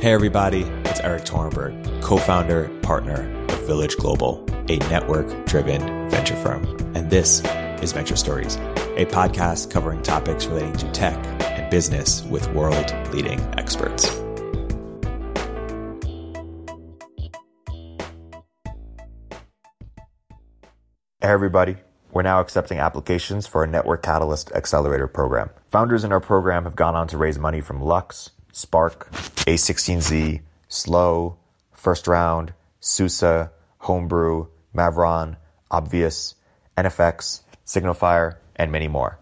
Hey, everybody, it's Erik Torenberg, co founder, partner of Village Global, a network driven venture firm. And this is Venture Stories, a podcast covering topics relating to tech and business with world leading experts. Hey, everybody. We're now accepting applications for our Network Catalyst Accelerator program. Founders in our program have gone on to raise money from Lux, Spark, A16Z, Slow, First Round, Susa, Homebrew, Mavron, Obvious, NFX, Signalfire, and many more.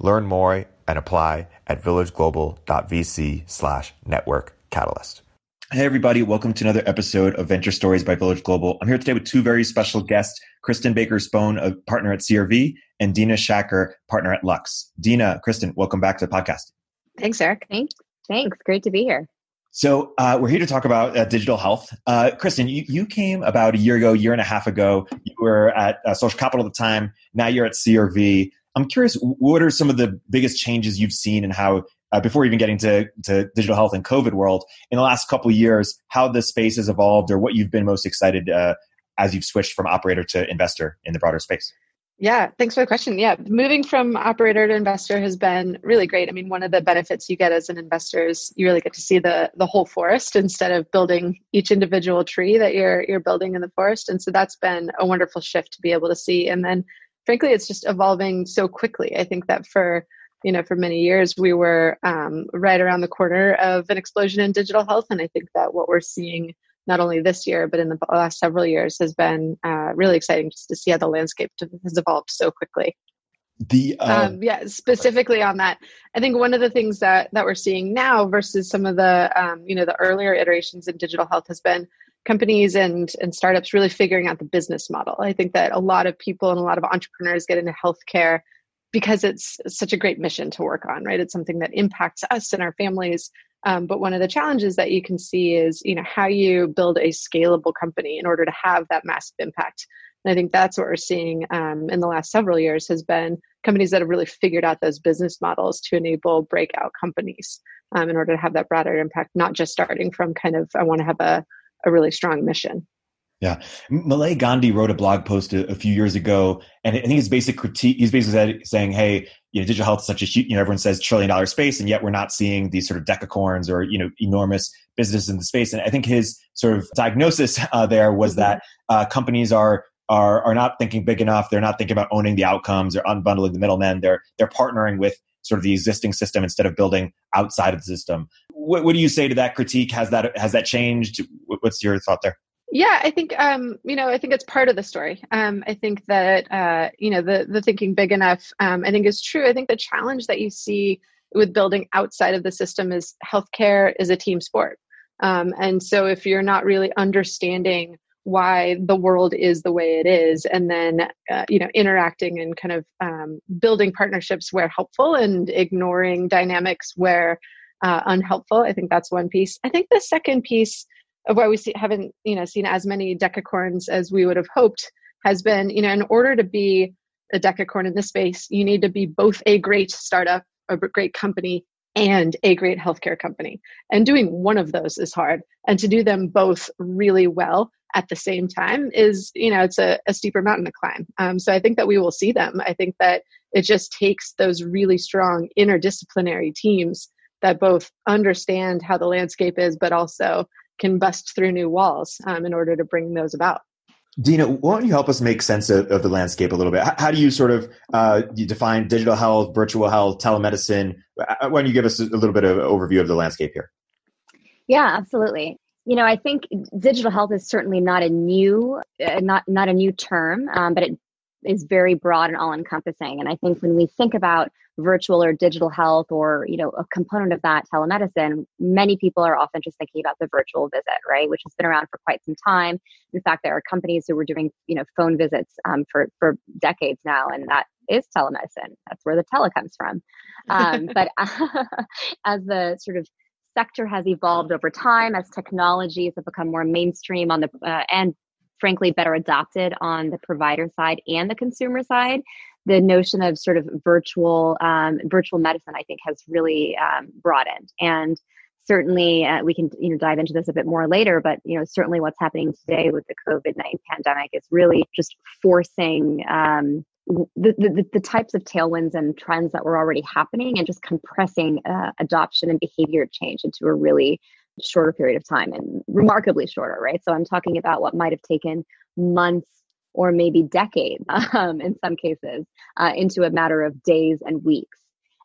Learn more and apply at villageglobal.vc slash network catalyst. Hey, everybody. Welcome to another episode of Venture Stories by Village Global. I'm here today with two very special guests Kristen Baker Spohn, a partner at CRV, and Deena Shakir, partner at Lux. Dina, Kristen, welcome back to the podcast. Thanks, Erik. Thanks. Thanks. Great to be here. So uh, we're here to talk about uh, digital health. Uh, Kristen, you, you came about a year ago, year and a half ago. You were at uh, Social Capital at the time. Now you're at CRV. I'm curious, what are some of the biggest changes you've seen and how, uh, before even getting to, to digital health and COVID world, in the last couple years, how the space has evolved or what you've been most excited uh, as you've switched from operator to investor in the broader space? Yeah, thanks for the question. Yeah, moving from operator to investor has been really great. I mean, one of the benefits you get as an investor is you really get to see the the whole forest instead of building each individual tree that you're you're building in the forest. And so that's been a wonderful shift to be able to see. And then frankly, it's just evolving so quickly. I think that for you know for many years we were um, right around the corner of an explosion in digital health, and I think that what we're seeing not only this year but in the last several years has been uh, really exciting just to see how the landscape has evolved so quickly. The uh, um, yeah specifically on that i think one of the things that that we're seeing now versus some of the um, you know the earlier iterations in digital health has been companies and and startups really figuring out the business model. I think that a lot of people and a lot of entrepreneurs get into healthcare because it's such a great mission to work on right it's something that impacts us and our families um, but one of the challenges that you can see is, you know, how you build a scalable company in order to have that massive impact. And I think that's what we're seeing um, in the last several years has been companies that have really figured out those business models to enable breakout companies um, in order to have that broader impact, not just starting from kind of, I want to have a, a really strong mission. Yeah. Malay Gandhi wrote a blog post a, a, few years ago, and I think his basic critique, he's basically saying, hey, you know, digital health is such a huge, you know, everyone says trillion dollar space, and yet we're not seeing these sort of decacorns or, you know, enormous businesses in the space. And I think his sort of diagnosis uh, there was mm-hmm. that uh, companies are, are, are not thinking big enough. They're not thinking about owning the outcomes or unbundling the middlemen. They're, they're partnering with sort of the existing system instead of building outside of the system. What, what do you say to that critique? Has that, has that changed? What's your thought there? Yeah, I think um, you know, I think it's part of the story. Um, I think that uh, you know, the the thinking big enough, um, I think is true. I think the challenge that you see with building outside of the system is healthcare is a team sport, um, and so if you're not really understanding why the world is the way it is, and then uh, you know, interacting and kind of um, building partnerships where helpful and ignoring dynamics where uh, unhelpful, I think that's one piece. I think the second piece of why we see, haven't you know seen as many decacorns as we would have hoped has been you know in order to be a decacorn in this space you need to be both a great startup a great company and a great healthcare company. And doing one of those is hard. And to do them both really well at the same time is you know it's a, a steeper mountain to climb. Um, so i think that we will see them. I think that it just takes those really strong interdisciplinary teams that both understand how the landscape is but also can bust through new walls um, in order to bring those about. Deena, why don't you help us make sense of, of the landscape a little bit? How, how do you sort of uh, you define digital health, virtual health, telemedicine? Uh, why don't you give us a little bit of overview of the landscape here? Yeah, absolutely. You know, I think digital health is certainly not a new, uh, not not a new term, um, but it is very broad and all encompassing. And I think when we think about virtual or digital health or, you know, a component of that telemedicine, many people are often just thinking about the virtual visit, right? Which has been around for quite some time. In fact, there are companies who were doing, you know, phone visits um, for, for decades now, and that is telemedicine. That's where the tele comes from. Um, but as the sort of sector has evolved over time as technologies have become more mainstream on the uh, and frankly better adopted on the provider side and the consumer side. The notion of sort of virtual um, virtual medicine i think has really um, broadened. And certainly uh, we can you know dive into this a bit more later but you know certainly what's happening today with the covid-19 pandemic is really just forcing um, the, the, the, types of tailwinds and trends that were already happening and just compressing uh, adoption and behavior change into a really shorter period of time and remarkably shorter right so i'm talking about what might have taken months or maybe decades um, in some cases uh, into a matter of days and weeks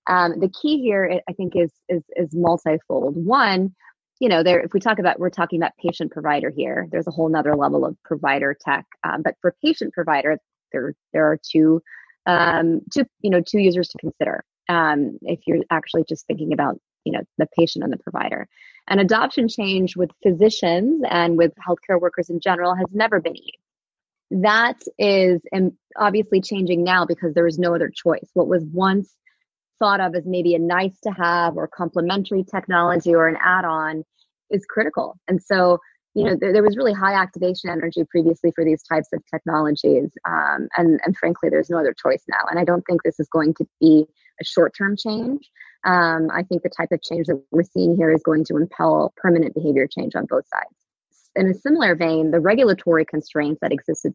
um, the key here, I think, is is is multifold. One, you know, there if we talk about we're talking about patient provider here. There's a whole nother level of provider tech, um, but for patient provider, there there are two um, two you know two users to consider. Um, if you're actually just thinking about you know the patient and the provider, and adoption change with physicians and with healthcare workers in general has never been easy that is obviously changing now because there is no other choice. What was once thought of as maybe a nice to have or complementary technology or an add on is critical. And so, you know, there, there, was really high activation energy previously for these types of technologies. Um, and, and frankly, there's no other choice now. And I don't think this is going to be a short term change. Um, I think the type of change that we're seeing here is going to impel permanent behavior change on both sides. In a similar vein, the regulatory constraints that existed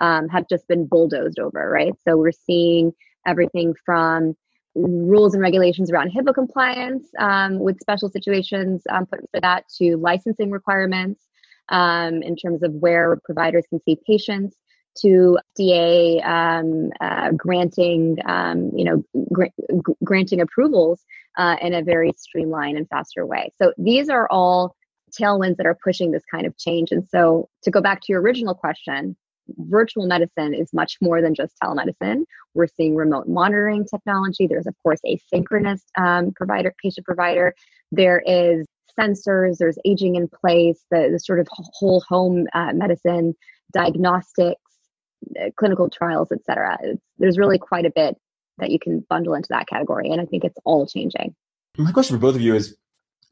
um, have just been bulldozed over, right? So we're seeing everything from rules and regulations around HIPAA compliance um, with special situations um, put for that to licensing requirements um, in terms of where providers can see patients to FDA um, uh, granting, um, you know, gr- granting approvals uh, in a very streamlined and faster way. So these are all tailwinds that are pushing this kind of change. And so to go back to your original question, virtual medicine is much more than just telemedicine. We're seeing remote monitoring technology. There's, of course, asynchronous um, provider, patient provider. There is sensors, there's aging in place, the, the sort of whole home uh, medicine, diagnostics, uh, Uh, clinical trials, et cetera. It's, there's really quite a bit that you can bundle into that category. And I think it's all changing. My question for both of you is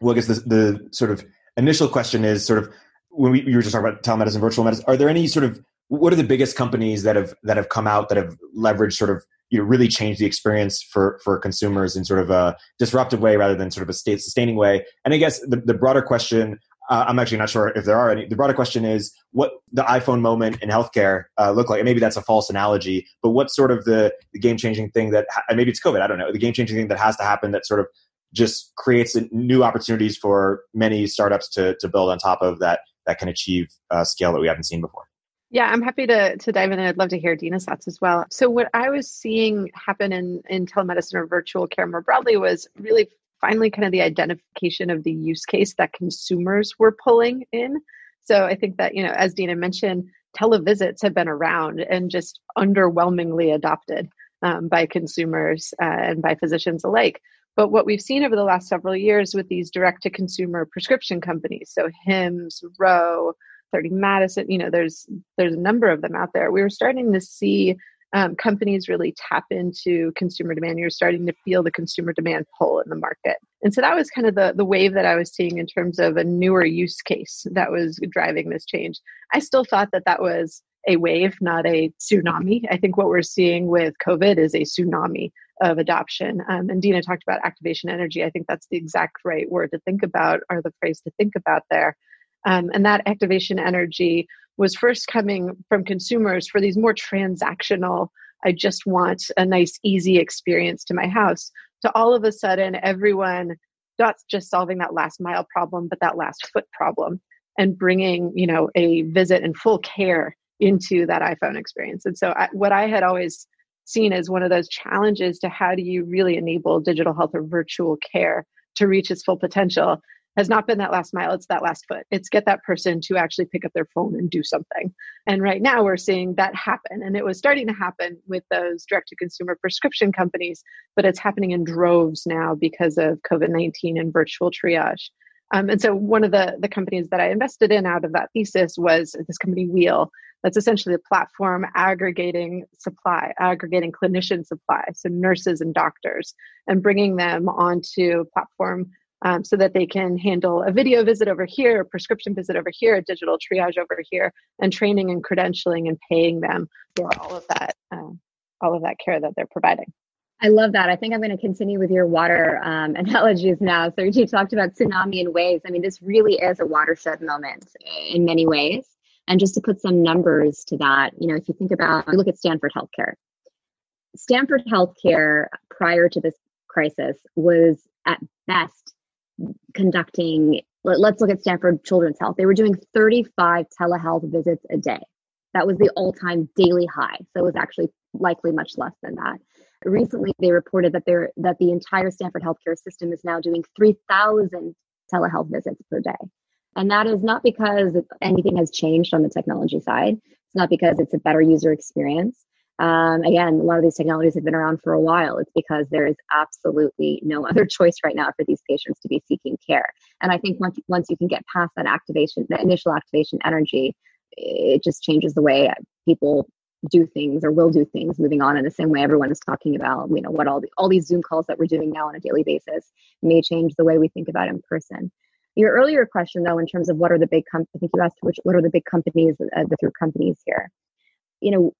well, I guess the, the sort of initial question is sort of when we, we were just talking about telemedicine, virtual medicine, are there any sort of what are the biggest companies that have that have come out that have leveraged sort of you know really changed the experience for for consumers in sort of a disruptive way rather than sort of a state sustaining way and i guess the, the broader question uh, i'm actually not sure if there are any the broader question is what the iphone moment in healthcare uh, look like and maybe that's a false analogy but what's sort of the, the game changing thing that maybe it's covid i don't know the game changing thing that has to happen that sort of just creates new opportunities for many startups to to build on top of that that can achieve uh, scale that we haven't seen before yeah, I'm happy to to dive in. and I'd love to hear Deena's thoughts as well. So, what I was seeing happen in in telemedicine or virtual care more broadly was really finally kind of the identification of the use case that consumers were pulling in. So, I think that you know, as Deena mentioned, televisits have been around and just underwhelmingly adopted um, by consumers uh, and by physicians alike. But what we've seen over the last several years with these direct to consumer prescription companies, so Hims, Ro, 30 Madison, you know, there's there's a number of them out there. We were starting to see um, companies really tap into consumer demand. You're starting to feel the consumer demand pull in the market. And so that was kind of the, the wave that I was seeing in terms of a newer use case that was driving this change. I still thought that that was a wave, not a tsunami. I think what we're seeing with COVID is a tsunami of adoption. Um, and Deena talked about activation energy. I think that's the exact right word to think about, or the phrase to think about there. Um, and that activation energy was first coming from consumers for these more transactional, I just want a nice, easy experience to my house, to all of a sudden, everyone not just solving that last mile problem, but that last foot problem and bringing, you know, a visit and full care into that iPhone experience. And so, I, what I had always seen as one of those challenges to how do you really enable digital health or virtual care to reach its full potential has not been that last mile, it's that last foot. It's get that person to actually pick up their phone and do something. And right now we're seeing that happen. And it was starting to happen with those direct to consumer prescription companies, but it's happening in droves now because of COVID 19 and virtual triage. Um, and so one of the, the companies that I invested in out of that thesis was this company Wheel. That's essentially a platform aggregating supply, aggregating clinician supply, so nurses and doctors, and bringing them onto a platform um, so that they can handle a video visit over here, a prescription visit over here, a digital triage over here, and training and credentialing and paying them for all of that, uh, all of that care that they're providing. I love that. I think I'm going to continue with your water um, analogies now. So you talked about tsunami and waves. I mean, this really is a watershed moment in many ways. And just to put some numbers to that, you know, if you think about, look at Stanford Healthcare. Stanford Healthcare prior to this crisis was at best conducting, let's look at Stanford Children's Health. They were doing 35 telehealth visits a day. That was the all time daily high. So it was actually likely much less than that. Recently, they reported that they're, that the entire Stanford healthcare system is now doing 3,000 telehealth visits per day. And that is not because anything has changed on the technology side. It's not because it's a better user experience. Um, again, a lot of these technologies have been around for a while. It's because there is absolutely no other choice right now for these patients to be seeking care. And I think once once you can get past that activation, the initial activation energy, it just changes the way people do things or will do things moving on in the same way everyone is talking about you know what all the, all these zoom calls that we're doing now on a daily basis may change the way we think about in person your earlier question though in terms of what are the big i think you asked which what are the big companies uh, the three companies here you know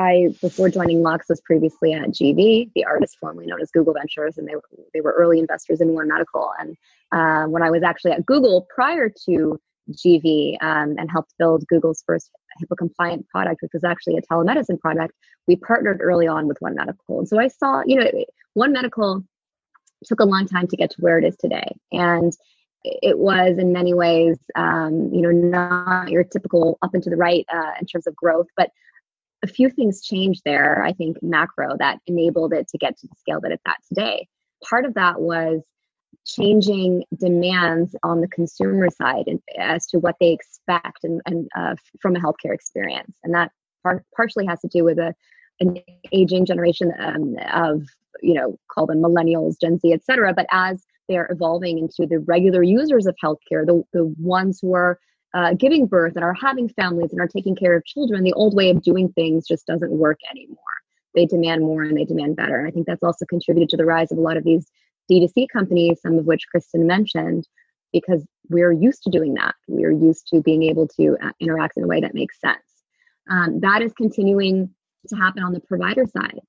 i before joining lux was previously at gv the artist formerly known as google ventures and they, they were early investors in one medical and uh, when i was actually at google prior to GV um, and helped build Google's first HIPAA compliant product, which was actually a telemedicine product. We partnered early on with One Medical. And so I saw, you know, One Medical took a long time to get to where it is today. And it was in many ways, um, you know, not your typical up and to the right uh, in terms of growth, but a few things changed there, I think, macro that enabled it to get to the scale that it's at today. Part of that was changing demands on the consumer side as to what they expect and, and uh, from a healthcare experience, and that par- partially has to do with a an aging generation um, of you know call them millennials, Gen Z, et cetera. But as they are evolving into the regular users of healthcare, the the ones who are uh, giving birth and are having families and are taking care of children, the old way of doing things just doesn't work anymore. They demand more and they demand better. And I think that's also contributed to the rise of a lot of these D2C companies, some of which Kristen mentioned, because we're used to doing that. We're used to being able to uh, interact in a way that makes sense. Um, that is continuing to happen on the provider side.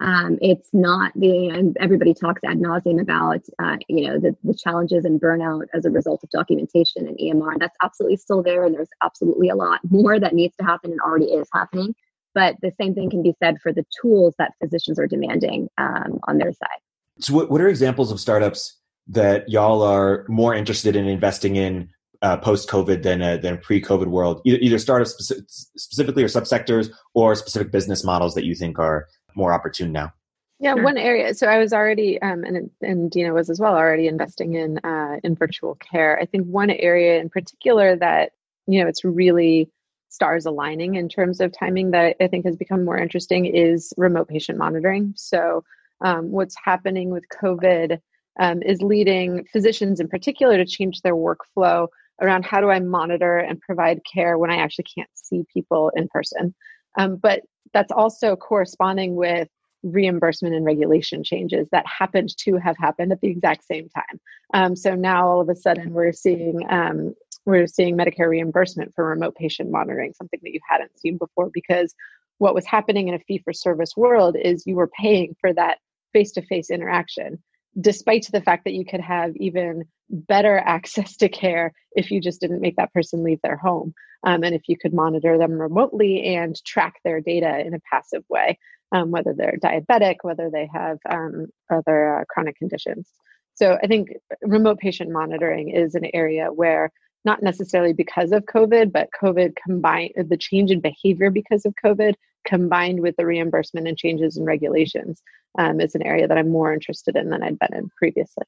Um, it's not the everybody talks ad nauseum about uh, you know the, the challenges and burnout as a result of documentation and EMR. That's absolutely still there, and there's absolutely a lot more that needs to happen and already is happening. But the same thing can be said for the tools that physicians are demanding um, on their side. So, what, what are examples of startups that y'all are more interested in investing in uh, post COVID than a, than pre COVID world? Either, either startups speci- specifically or subsectors, or specific business models that you think are more opportune now. Yeah, one area. So I was already, um, and and Deena was as well, already investing in uh, in virtual care. I think one area in particular that you know it's really stars aligning in terms of timing that I think has become more interesting is remote patient monitoring. So um, what's happening with COVID um, is leading physicians in particular to change their workflow around how do I monitor and provide care when I actually can't see people in person. Um, but that's also corresponding with reimbursement and regulation changes that happened to have happened at the exact same time. Um, so now all of a sudden we're seeing um, we're seeing Medicare reimbursement for remote patient monitoring, something that you hadn't seen before because what was happening in a fee for service world is you were paying for that face to face interaction, despite the fact that you could have even better access to care if you just didn't make that person leave their home. Um, and if you could monitor them remotely and track their data in a passive way, um, whether they're diabetic, whether they have um, other uh, chronic conditions. So I think remote patient monitoring is an area where not necessarily because of COVID, but COVID combined the change in behavior because of COVID combined with the reimbursement and changes in regulations um, is an area that I'm more interested in than I'd been in previously.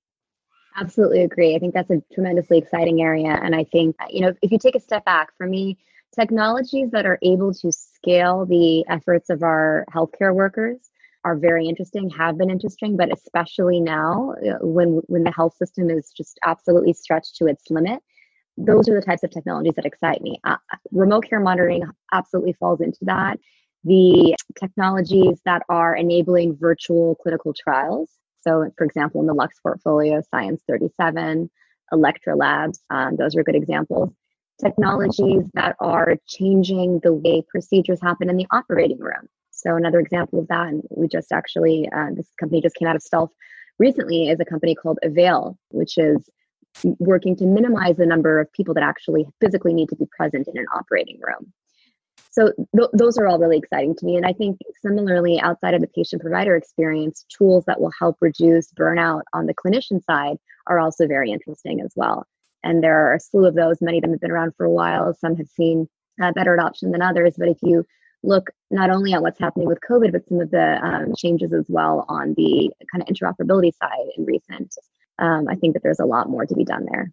Absolutely agree. I think that's a tremendously exciting area. And I think, you know, if you take a step back, for me, technologies that are able to scale the efforts of our healthcare workers are very interesting, have been interesting, but especially now uh, when when the health system is just absolutely stretched to its limit those are the types of technologies that excite me. Uh, remote care monitoring absolutely falls into that. The technologies that are enabling virtual clinical trials. So, for example, in the Lux portfolio, Science 37, Elektra Labs, um, those are good examples. Technologies that are changing the way procedures happen in the operating room. So another example of that, and we just actually uh, this company just came out of stealth recently, is a company called Avail, which is working to minimize the number of people that actually physically need to be present in an operating room. So th- those are all really exciting to me. And I think similarly, outside of the patient provider experience, tools that will help reduce burnout on the clinician side are also very interesting as well. And there are a slew of those. Many of them have been around for a while. Some have seen uh, better adoption than others. But if you look not only at what's happening with COVID, but some of the um, changes as well on the kind of interoperability side in recent, um, I think that there's a lot more to be done there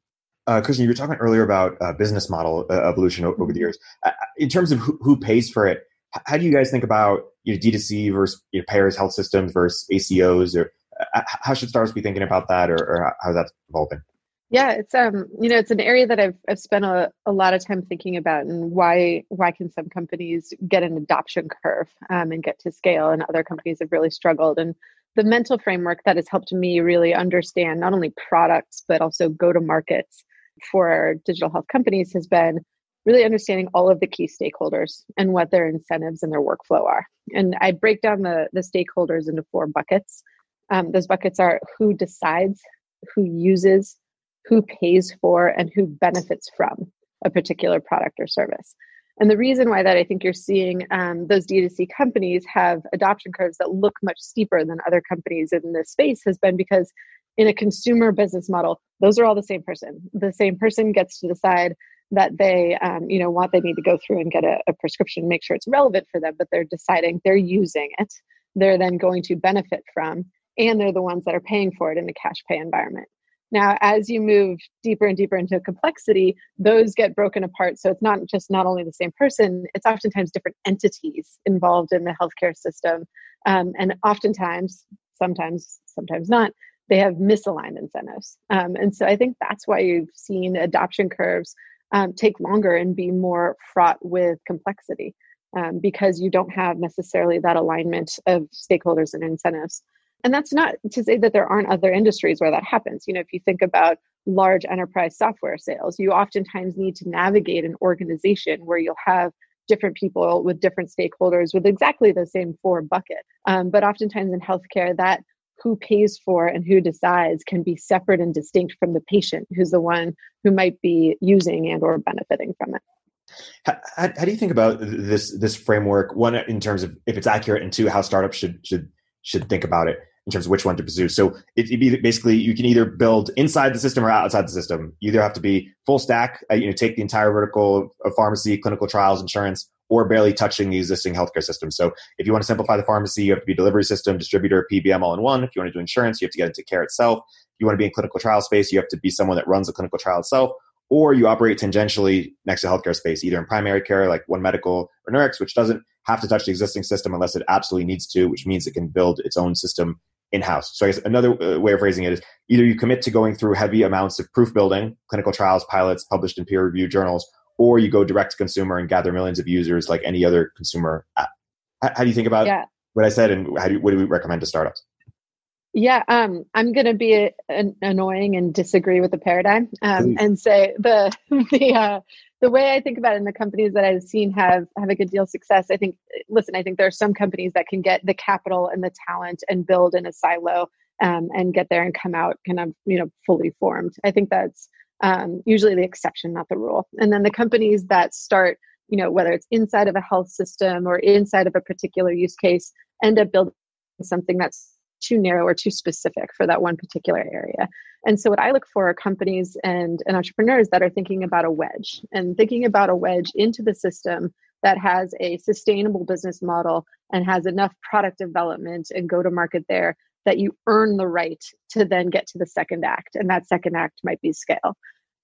uh, Kristen, you were talking earlier about uh, business model uh, evolution over the years. Uh, in terms of who, who, pays for it, how do you guys think about you know, D2C versus you know, payers, health systems versus ACOs, or uh, how should startups be thinking about that, or, or how that's evolving? Yeah, it's um, you know, it's an area that I've I've spent a, a lot of time thinking about, and why why can some companies get an adoption curve um, and get to scale, and other companies have really struggled. And the mental framework that has helped me really understand not only products but also go to markets for digital health companies has been really understanding all of the key stakeholders and what their incentives and their workflow are. And I break down the, the stakeholders into four buckets. Um, those buckets are who decides, who uses, who pays for, and who benefits from a particular product or service. And the reason why that I think you're seeing um, those D2C companies have adoption curves that look much steeper than other companies in this space has been because in a consumer business model, those are all the same person. The same person gets to decide that they, um, you know, what they need to go through and get a, a prescription, make sure it's relevant for them, but they're deciding they're using it. They're then going to benefit from, and they're the ones that are paying for it in the cash pay environment. Now, as you move deeper and deeper into complexity, those get broken apart. So it's not just not only the same person, it's oftentimes different entities involved in the healthcare system. Um, and oftentimes, sometimes, sometimes not, they have misaligned incentives. Um, and so I think that's why you've seen adoption curves um, take longer and be more fraught with complexity um, because you don't have necessarily that alignment of stakeholders and incentives. And that's not to say that there aren't other industries where that happens. You know, if you think about large enterprise software sales, you oftentimes need to navigate an organization where you'll have different people with different stakeholders with exactly the same four bucket. Um, but oftentimes in healthcare, that who pays for and who decides can be separate and distinct from the patient who's the one who might be using and or benefiting from it. How, how, do you think about this this framework? One in terms of if it's accurate and two how startups should should should think about it in terms of which one to pursue. So it, it be basically you can either build inside the system or outside the system. You either have to be full stack uh, you know take the entire vertical of pharmacy clinical trials insurance or barely touching the existing healthcare system. So if you want to simplify the pharmacy, you have to be delivery system, distributor, PBM all in one. If you want to do insurance, you have to get into care itself. If you want to be in clinical trial space, you have to be someone that runs a clinical trial itself. Or you operate tangentially next to healthcare space, either in primary care like One Medical or Nurx, which doesn't have to touch the existing system unless it absolutely needs to, which means it can build its own system in house. So I guess another uh, way of phrasing it is either you commit to going through heavy amounts of proof building, clinical trials, pilots published in peer reviewed journals, or you go direct to consumer and gather millions of users like any other consumer app. How, how do you think about yeah. what I said, and how do you, what do we recommend to startups? Yeah, um, I'm going to be a, an, annoying and disagree with the paradigm um, and say the the uh, the way I think about it in the companies that I've seen have have a good deal of success. I think, listen, I think there are some companies that can get the capital and the talent and build in a silo um, and get there and come out kind of you know fully formed. I think that's um, usually the exception, not the rule. And then the companies that start, you know, whether it's inside of a health system or inside of a particular use case, end up building something that's too narrow or too specific for that one particular area. And so what I look for are companies and, and entrepreneurs that are thinking about a wedge and thinking about a wedge into the system that has a sustainable business model and has enough product development and go to market there that you earn the right to then get to the second act and that second act might be scale.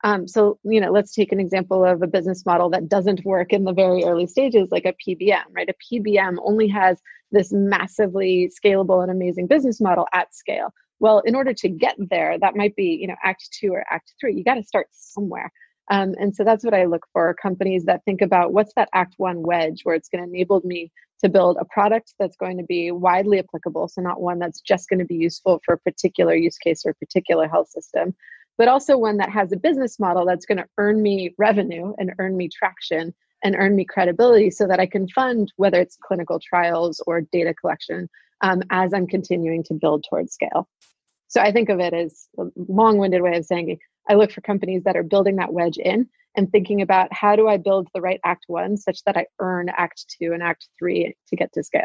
Um, so you know let's take an example of a business model that doesn't work in the very early stages like a pbm right? A pbm only has this massively scalable and amazing business model at scale. Well in order to get there that might be you know act two or act three. You got to start somewhere. Um, and so that's what I look for. Companies that think about what's that Act One wedge where it's going to enable me to build a product that's going to be widely applicable. So, not one that's just going to be useful for a particular use case or a particular health system, but also one that has a business model that's going to earn me revenue and earn me traction and earn me credibility so that I can fund whether it's clinical trials or data collection um, as I'm continuing to build towards scale. So I think of it as a long winded way of saying I look for companies that are building that wedge in and thinking about how do I build the right act one such that I earn act two and act three to get to scale.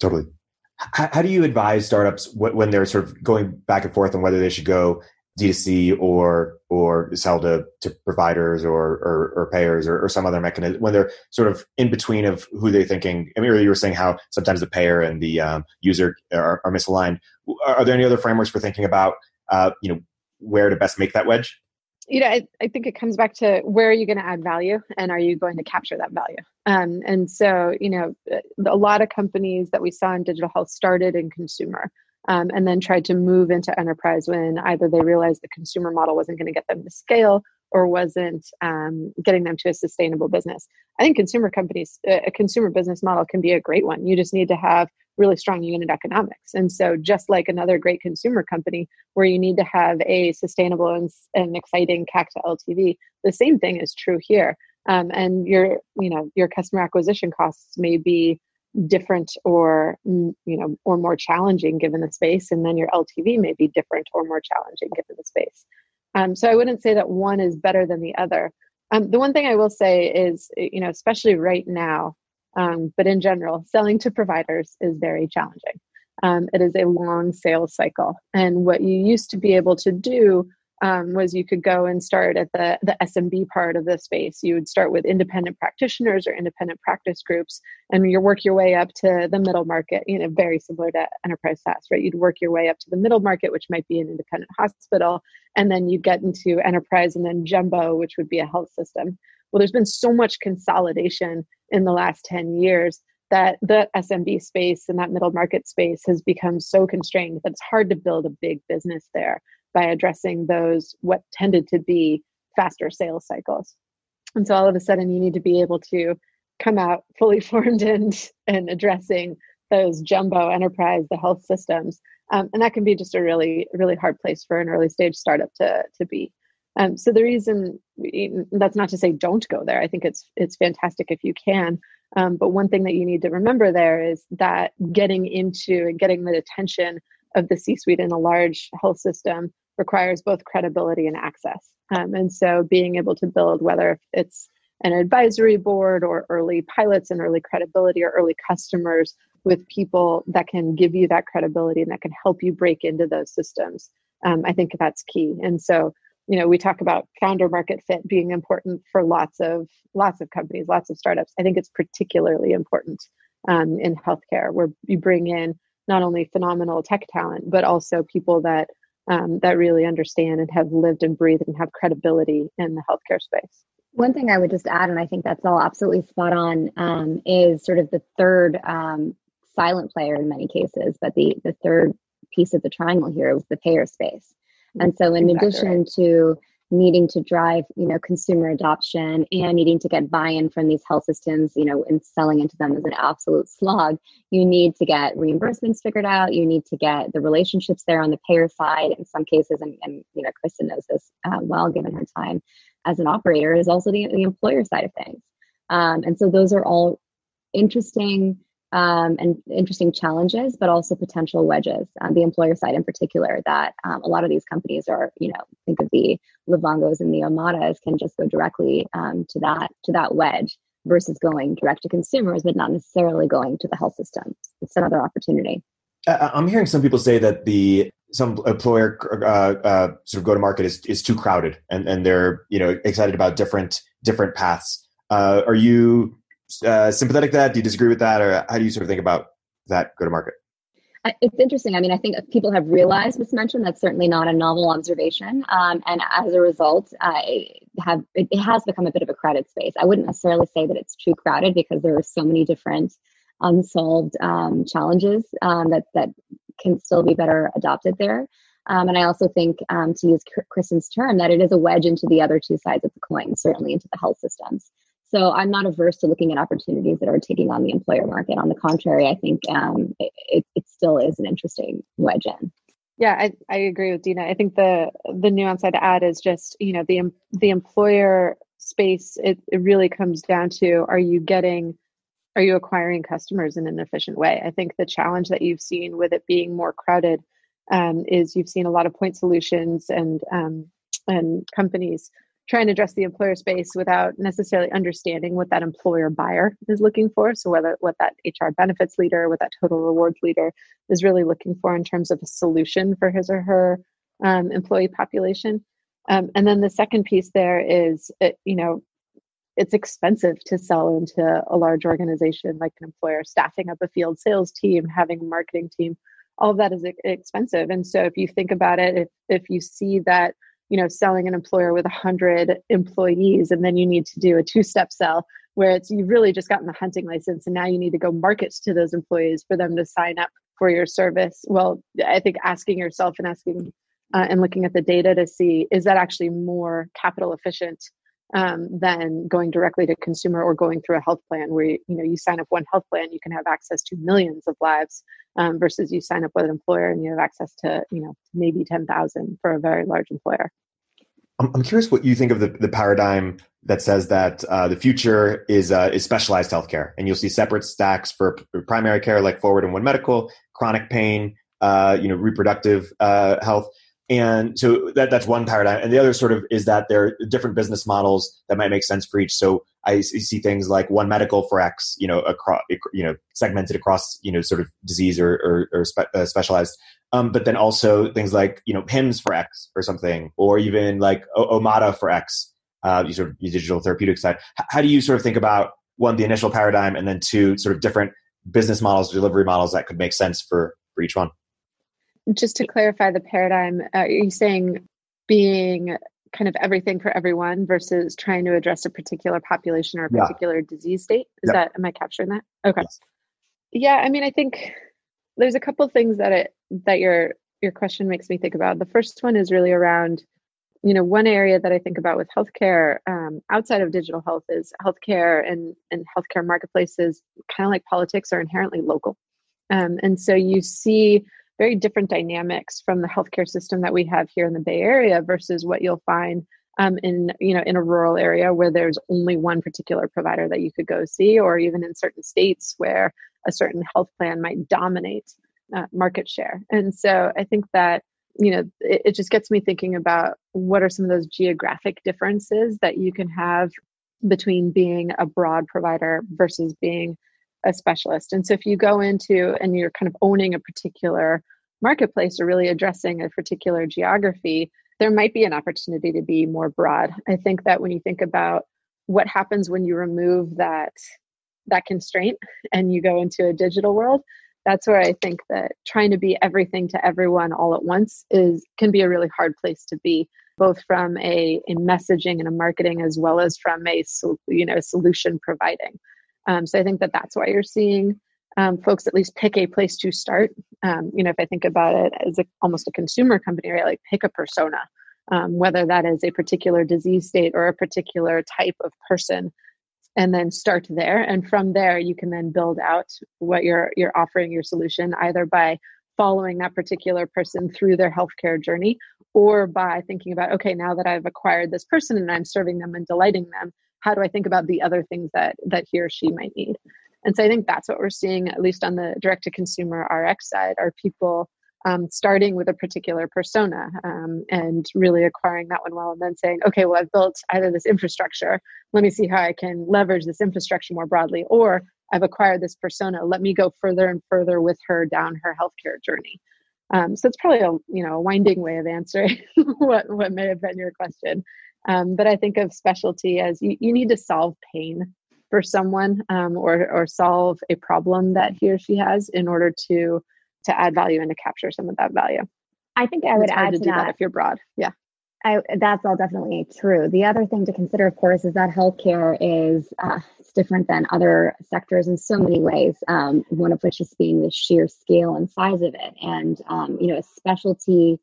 Totally. How, do you advise startups when they're sort of going back and forth on whether they should go D2C or or sell to, to providers or or, or payers or, or, some other mechanism when they're sort of in between of who they're thinking. I mean, earlier you were saying how sometimes the payer and the um, user are, are, misaligned. Are there any other frameworks for thinking about uh, you know where to best make that wedge? you know, I, I, think it comes back to where are you going to add value and are you going to capture that value? Um, and so, you know, a lot of companies that we saw in digital health started in consumer um, and then tried to move into enterprise when either they realized the consumer model wasn't going to get them to scale or wasn't um, getting them to a sustainable business. I think consumer companies, a consumer business model can be a great one. You just need to have really strong unit economics. And so, just like another great consumer company where you need to have a sustainable and, and exciting CAC to LTV, the same thing is true here. Um, and your, you know, your customer acquisition costs may be different or mm, you know or more challenging given the space and then your ltv may be different or more challenging given the space um, so i wouldn't say that one is better than the other um, the one thing i will say is you know especially right now um, but in general, selling to providers is very challenging. Um, it is a long sales cycle. And what you used to be able to do um, was you could go and start at the, the SMB part of the space. You would start with independent practitioners or independent practice groups, and you work your way up to the middle market, you know, very similar to enterprise SaaS, right? You'd work your way up to the middle market, which might be an independent hospital, and then you get into enterprise and then jumbo, which would be a health system. Well, there's been so much consolidation in the last 10 years that the SMB space and that middle market space has become so constrained that it's hard to build a big business there by addressing those what tended to be faster sales cycles. And so all of a sudden you need to be able to come out fully formed and and addressing those jumbo enterprise, the health systems. Um, and that can be just a really, really hard place for an early stage startup to to be. Um, so the reason that's not to say don't go there. I think it's it's fantastic if you can. Um, but one thing that you need to remember there is that getting into and getting the attention of the C-suite in a large health system requires both credibility and access. Um, and so being able to build whether it's an advisory board or early pilots and early credibility or early customers with people that can give you that credibility and that can help you break into those systems. Um, I think that's key. And so you know we talk about founder market fit being important for lots of lots of companies lots of startups. I think it's particularly important um, in healthcare where you bring in not only phenomenal tech talent but also people that um, that really understand and have lived and breathed and have credibility in the healthcare space. One thing i would just add and i think that's all absolutely spot on um, is sort of the third um, silent player in many cases but the the third piece of the triangle here was the payer space and so, in exactly addition right. to needing to drive, you know, consumer adoption and needing to get buy-in from these health systems, you know, and selling into them is an absolute slog. You need to get reimbursements figured out. You need to get the relationships there on the payer side. In some cases, and, and you know, Kristen knows this uh, well, given her time as an operator, is also the, the employer side of things. Um, and so, those are all interesting um, and interesting challenges, but also potential wedges on the employer side in particular. That um, a lot of these companies are, you know, think of the Livongos and the Omadas can just go directly um, to that to that wedge versus going direct to consumers, but not necessarily going to the health system. It's another opportunity. I'm hearing some people say that the some employer uh, uh, sort of go to market is, is too crowded, and, and they're you know excited about different different paths. Uh, are you uh, sympathetic to that? Do you disagree with that, or how do you sort of think about that go to market? It's interesting. I mean, I think people have realized this mention. That's certainly not a novel observation, um, and as a result, I have it, it has become a bit of a crowded space. I wouldn't necessarily say that it's too crowded because there are so many different unsolved um, challenges um, that that can still be better adopted there. Um, and I also think, um, to use Kristen's term, that it is a wedge into the other two sides of the coin, certainly into the health systems. So I'm not averse to looking at opportunities that are taking on the employer market. On the contrary, I think um, it, it still is an interesting wedge in. Yeah, I, I agree with Deena. I think the the nuance I'd add is just you know the the employer space, it, it really comes down to are you getting, are you acquiring customers in an efficient way? I think the challenge that you've seen with it being more crowded um, is you've seen a lot of point solutions and um, and companies try and address the employer space without necessarily understanding what that employer buyer is looking for. So whether what that HR benefits leader, what that total rewards leader is really looking for in terms of a solution for his or her um, employee population. Um, and then the second piece there is, it, you know, it's expensive to sell into a large organization like an employer, staffing up a field sales team, having a marketing team. All of that is expensive. And so if you think about it, if, if you see that you know selling an employer with 100 employees and then you need to do a two step sell where it's you've really just gotten the hunting license and now you need to go market to those employees for them to sign up for your service. Well i think asking yourself and asking uh, and looking at the data to see is that actually more capital efficient um, than going directly to consumer or going through a health plan where you, you know you sign up one health plan you can have access to millions of lives um, versus you sign up with an employer and you have access to you know maybe 10,000 for a very large employer. I'm, curious what you think of the, the paradigm that says that uh, the future is uh, is specialized healthcare, and you'll see separate stacks for primary care, like Forward and One Medical, chronic pain, uh, you know, reproductive uh, health, and so that that's one paradigm. And the other sort of is that there are different business models that might make sense for each. So I see things like One Medical for X, you know, across you know segmented across you know sort of disease or or, or spe- uh, specialized um, but then also things like you know Hims for X or something, or even like o- Omada for X, uh, you sort of digital therapeutic side. H- how do you sort of think about one the initial paradigm, and then two sort of different business models, delivery models that could make sense for for each one? Just to clarify the paradigm, uh, are you saying being kind of everything for everyone versus trying to address a particular population or a particular yeah. disease state? Is that am I capturing that? Okay. Yes. Yeah, I mean, I think there's a couple things that it that your your question makes me think about. The first one is really around, you know, one area that I think about with healthcare um, outside of digital health is healthcare and and healthcare marketplaces, kind of like politics, are inherently local, um, and so you see very different dynamics from the healthcare system that we have here in the Bay Area versus what you'll find um, in you know in a rural area where there's only one particular provider that you could go see, or even in certain states where a certain health plan might dominate uh, market share. And so I think that you know it, it just gets me thinking about what are some of those geographic differences that you can have between being a broad provider versus being a specialist. And so if you go into and you're kind of owning a particular marketplace or really addressing a particular geography, there might be an opportunity to be more broad. I think that when you think about what happens when you remove that that constraint and you go into a digital world that's where i think that trying to be everything to everyone all at once is can be a really hard place to be both from a, a messaging and a marketing as well as from a you know solution providing um, so i think that that's why you're seeing um, folks at least pick a place to start. Um, you know if i think about it as a, almost a consumer company right like pick a persona um, whether that is a particular disease state or a particular type of person and then start there. And from there you can then build out what you're you're offering your solution either by following that particular person through their healthcare journey or by thinking about okay now that i've acquired this person and i'm serving them and delighting them how do i think about the other things that that he or she might need and so i think that's what we're seeing at least on the direct to consumer rx side are people um, starting with a particular persona um, and really acquiring that one well, and then saying, okay, well, I've built either this infrastructure. Let me see how I can leverage this infrastructure more broadly, or I've acquired this persona. Let me go further and further with her down her healthcare journey. Um, so it's probably a you know a winding way of answering what what may have been your question. Um, but I think of specialty as you, you need to solve pain for someone um, or or solve a problem that he or she has in order to to add value and to capture some of that value. I think I would add to, to that, that if you're broad. Yeah. I, that's all definitely true. The other thing to consider, of course, is that healthcare is uh, it's different than other sectors in so many ways. Um, one of which is being the sheer scale and size of it, and um, you know, a specialty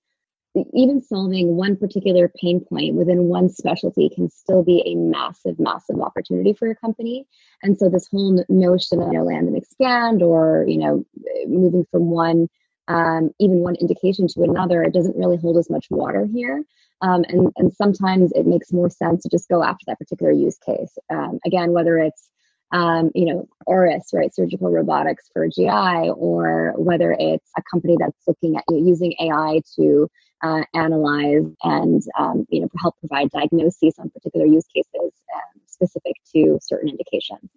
even solving one particular pain point within one specialty can still be a massive, massive opportunity for a company. And so this whole notion of you know, land and expand or, you know, moving from one, um, even one indication to another, it doesn't really hold as much water here. Um, and, and sometimes it makes more sense to just go after that particular use case. Um, again, whether it's um, you know, Auris, right, surgical robotics for GI, or whether it's a company that's looking at using AI to uh, analyze and um, you know help provide diagnoses on particular use cases um, specific to certain indications.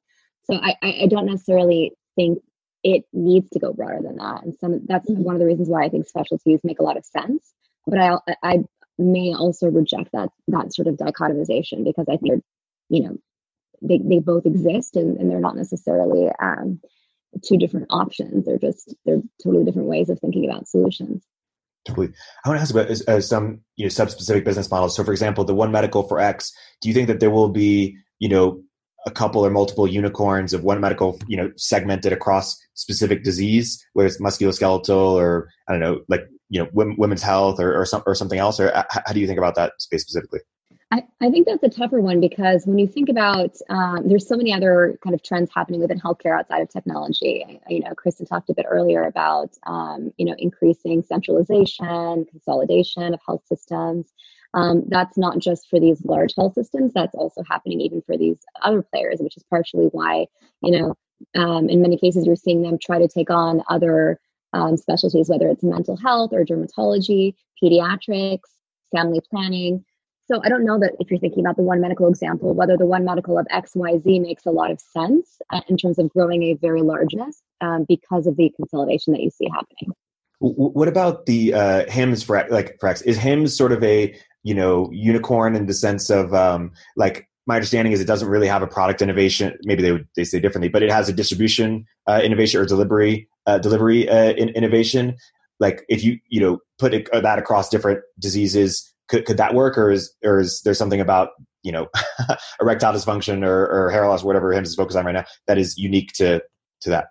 So I, I don't necessarily think it needs to go broader than that, and some that's mm-hmm. one of the reasons why I think specialties make a lot of sense. But I I may also reject that that sort of dichotomization because I think you know they, they both exist and, and they're not necessarily um, two different options they're just they're totally different ways of thinking about solutions. I want to ask about uh, some you know sub-specific business models. So, for example, the one medical for X. Do you think that there will be you know a couple or multiple unicorns of one medical you know segmented across specific disease, whether it's musculoskeletal or I don't know, like you know women's health or or, some, or something else? Or uh, how do you think about that space specifically? I, think that's a tougher one because when you think about, um, there's so many other kind of trends happening within healthcare outside of technology. You know, Kristen talked a bit earlier about, um, you know, increasing centralization, consolidation of health systems. Um, that's not just for these large health systems. That's also happening even for these other players, which is partially why, you know, um, in many cases you're seeing them try to take on other um, specialties, whether it's mental health or dermatology, pediatrics, family planning. So I don't know that if you're thinking about the one medical example, whether the one medical of XYZ makes a lot of sense uh, in terms of growing a very largeness um, because of the consolidation that you see happening. What about the uh, Hims like X? Is Hims sort of a you know unicorn in the sense of um, like my understanding is it doesn't really have a product innovation. Maybe they would they say differently, but it has a distribution uh, innovation or delivery uh, delivery uh, in, innovation. Like if you you know put it, that across different diseases, could, could that work or is or is there something about you know erectile dysfunction or, or hair loss or whatever Hims is focused on right now that is unique to to that?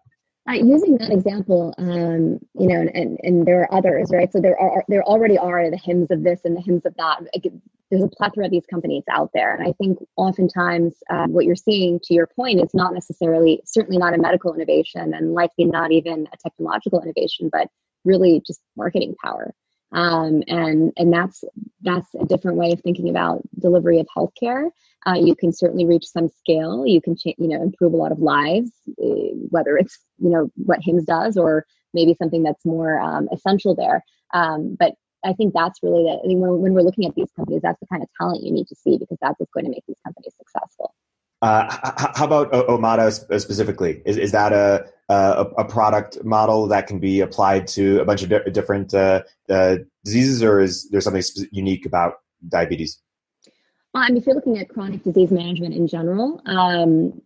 Uh, using that example um, you know and, and there are others right? So there are there already are the Hims of this and the Hims of that. There's a plethora of these companies out there and i think oftentimes uh, what you're seeing to your point is not necessarily certainly not a medical innovation and likely not even a technological innovation but really just marketing power um, and and that's that's a different way of thinking about delivery of healthcare. Uh, you can certainly reach some scale. You can cha- you know improve a lot of lives, uh, whether it's you know what Hims does or maybe something that's more um, essential there. Um, but I think that's really the, I mean, when, when we're looking at these companies, that's the kind of talent you need to see because that's what's going to make these companies successful. Uh, how about Omada specifically? Is, is that a, a, a product model that can be applied to a bunch of di- different uh, uh, diseases, or is there something unique about diabetes? Well, I mean, if you're looking at chronic disease management in general, um,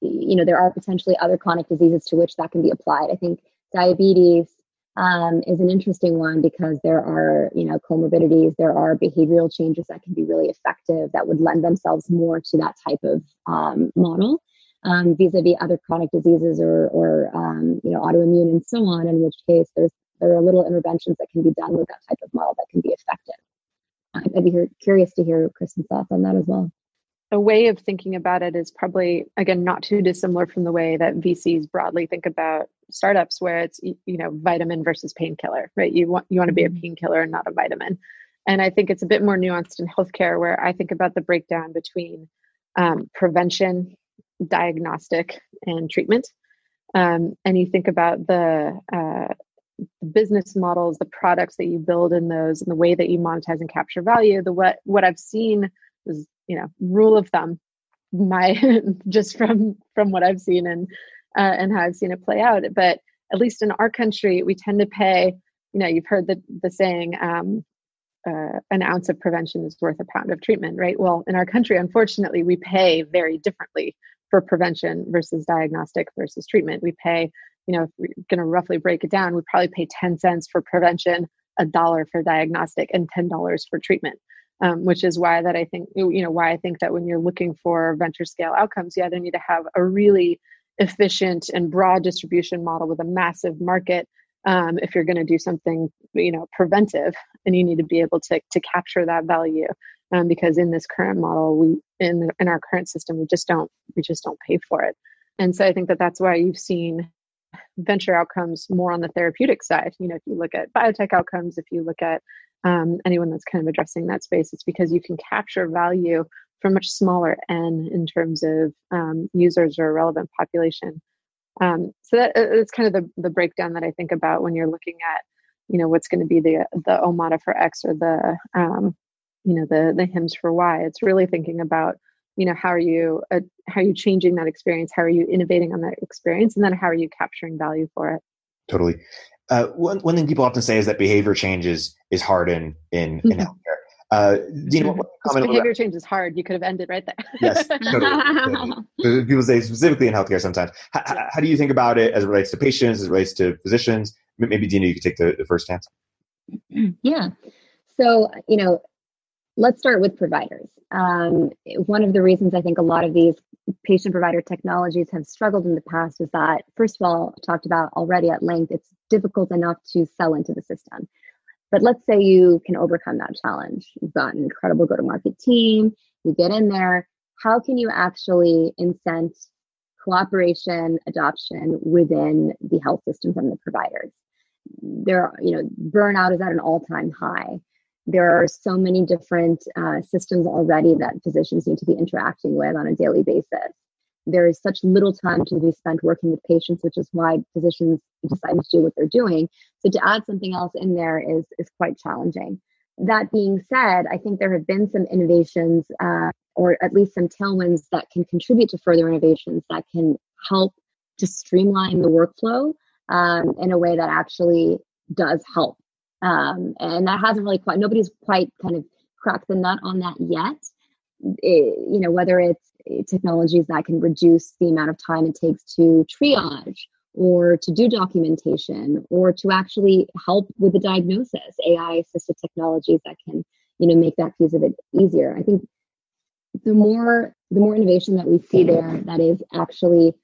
you know, there are potentially other chronic diseases to which that can be applied. I think diabetes, um, is an interesting one because there are, you know, comorbidities, there are behavioral changes that can be really effective that would lend themselves more to that type of um, model um, vis-a-vis other chronic diseases or, or um, you know, autoimmune and so on, in which case there's there are little interventions that can be done with that type of model that can be effective. I'd be curious to hear Kristen's thoughts on that as well a way of thinking about it is probably again not too dissimilar from the way that VCs broadly think about startups where it's you know vitamin versus painkiller right? You want you want to be a mm-hmm. painkiller and not a vitamin. And I think it's a bit more nuanced in healthcare where I think about the breakdown between um, prevention diagnostic and treatment. Um, and you think about the uh, business models the products that you build in those and the way that you monetize and capture value the what what I've seen is you know rule of thumb my just from from what i've seen and uh, and how i've seen it play out. But at least in our country we tend to pay you know you've heard the the saying um, uh, an ounce of prevention is worth a pound of treatment right? Well in our country unfortunately we pay very differently for prevention versus diagnostic versus treatment. We pay you know if we're going to roughly break it down we probably pay 10 cents for prevention a dollar for diagnostic and $10 for treatment um, which is why that I think you know why I think that when you're looking for venture scale outcomes, you either need to have a really efficient and broad distribution model with a massive market um, if you're going to do something you know preventive and you need to be able to to capture that value um, because in this current model we in in our current system we just don't we just don't pay for it. And so i think that that's why you've seen venture outcomes more on the therapeutic side. You know if you look at biotech outcomes if you look at um, anyone that's kind of addressing that space. It's because you can capture value from much smaller n in terms of um, users or relevant population. Um, so that is kind of the, the breakdown that I think about when you're looking at, you know, what's going to be the the OMADA for X or the, um, you know, the the Hims for Y. It's really thinking about, you know, how are you uh, how are you changing that experience? How are you innovating on that experience? And then how are you capturing value for it? Totally. Uh, one, one thing people often say is that behavior change is, is hard in, in, in healthcare. Uh, Deena, what, what behavior change is hard. You could have ended right there. yes, totally. People say specifically in healthcare sometimes. How, yeah. how, do you think about it as it relates to patients, as it relates to physicians? Maybe Deena, you could take the, the first chance. Yeah. So, you know, let's start with providers. Um, one of the reasons I think a lot of these patient provider technologies have struggled in the past is that, first of all, talked about already at length, it's difficult enough to sell into the system. But let's say you can overcome that challenge. You've got an incredible go to market team, you get in there. How can you actually incent cooperation, adoption within the health system from the providers? There, you know, burnout is at an all time high. There are so many different uh, systems already that physicians need to be interacting with on a daily basis there is such little time to be spent working with patients, which is why physicians decide to do what they're doing. So to add something else in there is is quite challenging. That being said, I think there have been some innovations, uh, or at least some tailwinds that can contribute to further innovations that can help to streamline the workflow um, in a way that actually does help. Um, and that hasn't really quite nobody's quite kind of cracked the nut on that yet. It, you know, whether it's technologies that can reduce the amount of time it takes to triage or to do documentation or to actually help with the diagnosis ai assisted technologies that can you know make that piece of it easier i think the more the more innovation that we see there that is actually